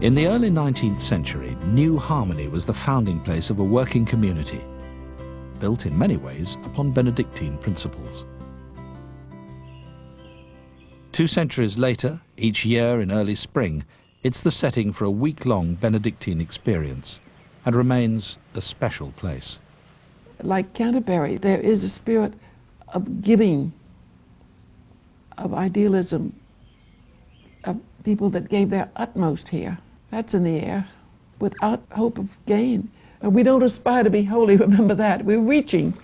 In the early 19th century, New Harmony was the founding place of a working community, built in many ways upon Benedictine principles. Two centuries later, each year in early spring, it's the setting for a week-long Benedictine experience and remains a special place. Like Canterbury, there is a spirit of giving, of idealism, of people that gave their utmost here. That's in the air, without hope of gain. And we don't aspire to be holy, remember that. We're reaching.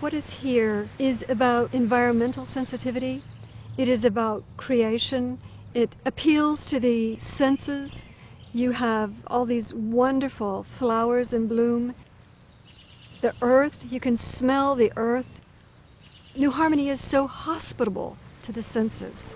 What is here is about environmental sensitivity. It is about creation. It appeals to the senses. You have all these wonderful flowers in bloom. The earth, you can smell the earth. New Harmony is so hospitable to the senses.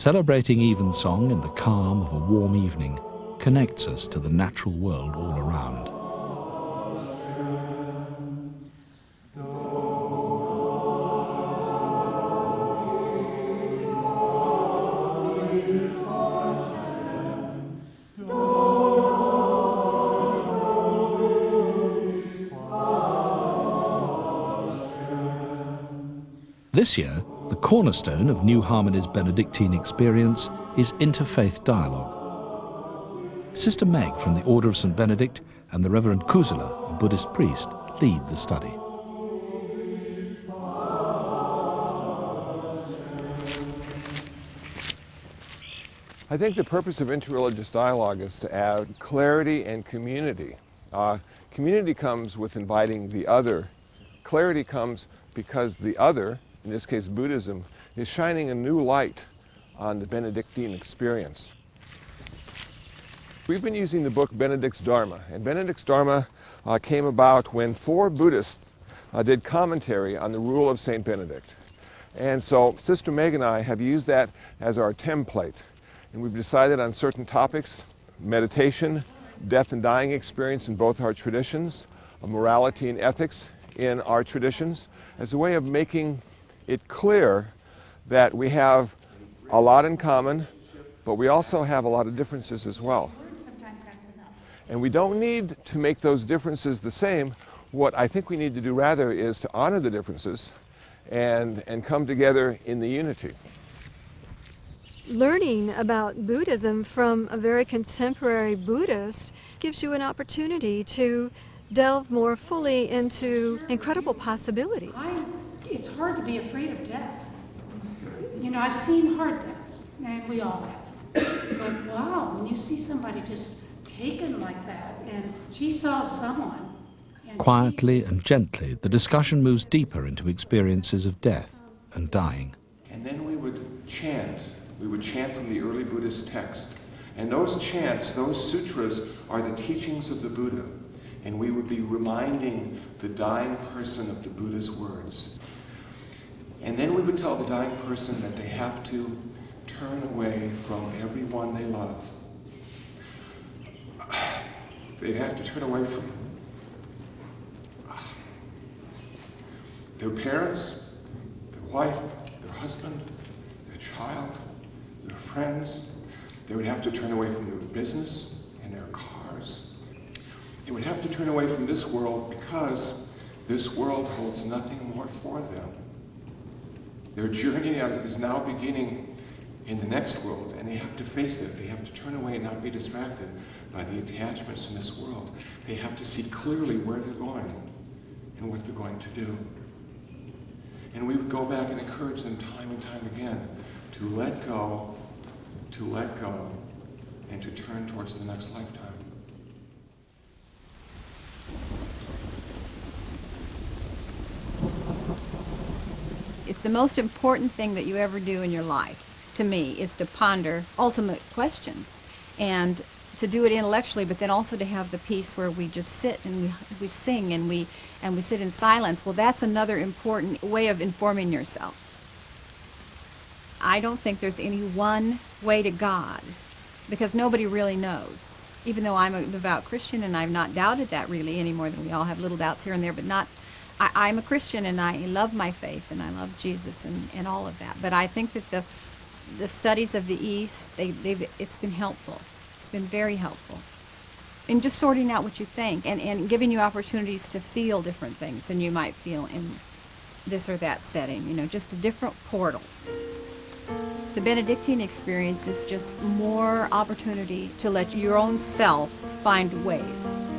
Celebrating evensong in the calm of a warm evening connects us to the natural world all around. This year, the cornerstone of New Harmony's Benedictine experience is interfaith dialogue. Sister Meg from the Order of St. Benedict and the Reverend Kusala, a Buddhist priest, lead the study. I think the purpose of interreligious dialogue is to add clarity and community. Uh, community comes with inviting the other. Clarity comes because the other in this case Buddhism, is shining a new light on the Benedictine experience. We've been using the book Benedict's Dharma, and Benedict's Dharma uh, came about when four Buddhists uh, did commentary on the rule of St. Benedict. And so Sister Meg and I have used that as our template. And we've decided on certain topics, meditation, death and dying experience in both our traditions, morality and ethics in our traditions, as a way of making it clear that we have a lot in common, but we also have a lot of differences as well. And we don't need to make those differences the same. What I think we need to do rather is to honor the differences and, and come together in the unity. Learning about Buddhism from a very contemporary Buddhist gives you an opportunity to delve more fully into incredible possibilities it's hard to be afraid of death. You know, I've seen hard deaths, and we all have. But wow, when you see somebody just taken like that, and she saw someone. Quietly and gently, the discussion moves deeper into experiences of death and dying. And then we would chant. We would chant from the early Buddhist text. And those chants, those sutras, are the teachings of the Buddha. And we would be reminding the dying person of the Buddha's words. And then we would tell the dying person that they have to turn away from everyone they love. They'd have to turn away from their parents, their wife, their husband, their child, their friends. They would have to turn away from their business and their cars. They would have to turn away from this world because This world holds nothing more for them. Their journey is now beginning in the next world, and they have to face it. They have to turn away and not be distracted by the attachments in this world. They have to see clearly where they're going and what they're going to do. And we would go back and encourage them time and time again to let go, to let go, and to turn towards the next lifetime. It's the most important thing that you ever do in your life, to me, is to ponder ultimate questions and to do it intellectually, but then also to have the peace where we just sit and we, we sing and we and we sit in silence. Well, that's another important way of informing yourself. I don't think there's any one way to God because nobody really knows. Even though I'm a devout Christian and I've not doubted that really any more than we all have little doubts here and there, but not I, am a Christian and I love my faith and I love Jesus and, and all of that. But I think that the the studies of the East, they, they've it's been helpful. It's been very helpful in just sorting out what you think and, and giving you opportunities to feel different things than you might feel in this or that setting. You know, just a different portal. The Benedictine experience is just more opportunity to let your own self find ways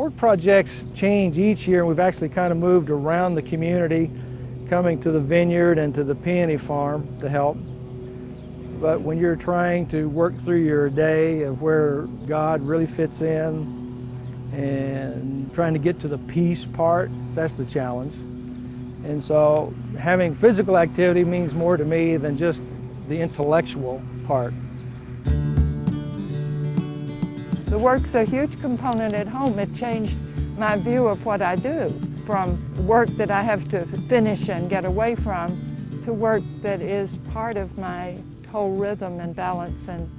work projects change each year, and we've actually kind of moved around the community, coming to the vineyard and to the peony farm to help. But when you're trying to work through your day of where God really fits in and trying to get to the peace part, that's the challenge. And so having physical activity means more to me than just the intellectual part. The work's a huge component at home. It changed my view of what I do from work that I have to finish and get away from to work that is part of my whole rhythm and balance and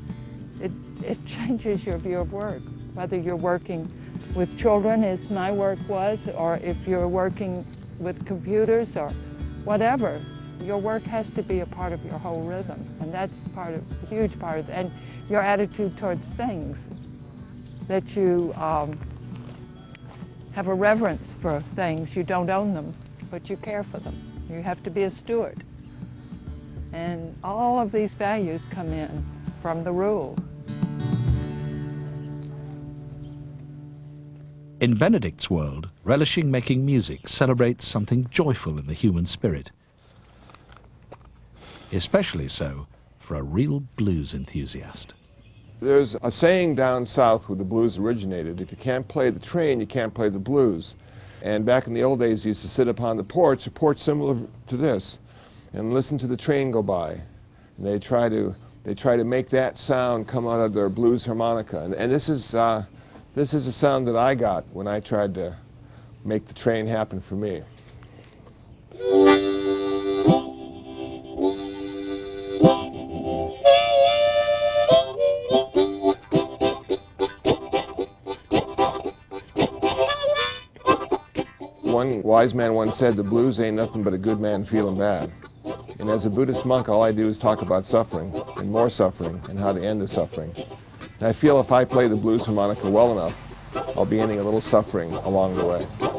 it, it changes your view of work. Whether you're working with children as my work was or if you're working with computers or whatever, your work has to be a part of your whole rhythm and that's part of, a huge part of, and your attitude towards things that you um, have a reverence for things. You don't own them, but you care for them. You have to be a steward. And all of these values come in from the rule. In Benedict's world, relishing making music celebrates something joyful in the human spirit. Especially so for a real blues enthusiast. There's a saying down south where the blues originated, if you can't play the train, you can't play the blues. And back in the old days, you used to sit upon the porch, a porch similar to this, and listen to the train go by. And they try to, they try to make that sound come out of their blues harmonica. And, and this, is, uh, this is a sound that I got when I tried to make the train happen for me. One wise man once said, the blues ain't nothing but a good man feeling bad. And as a Buddhist monk, all I do is talk about suffering, and more suffering, and how to end the suffering. And I feel if I play the blues harmonica well enough, I'll be ending a little suffering along the way.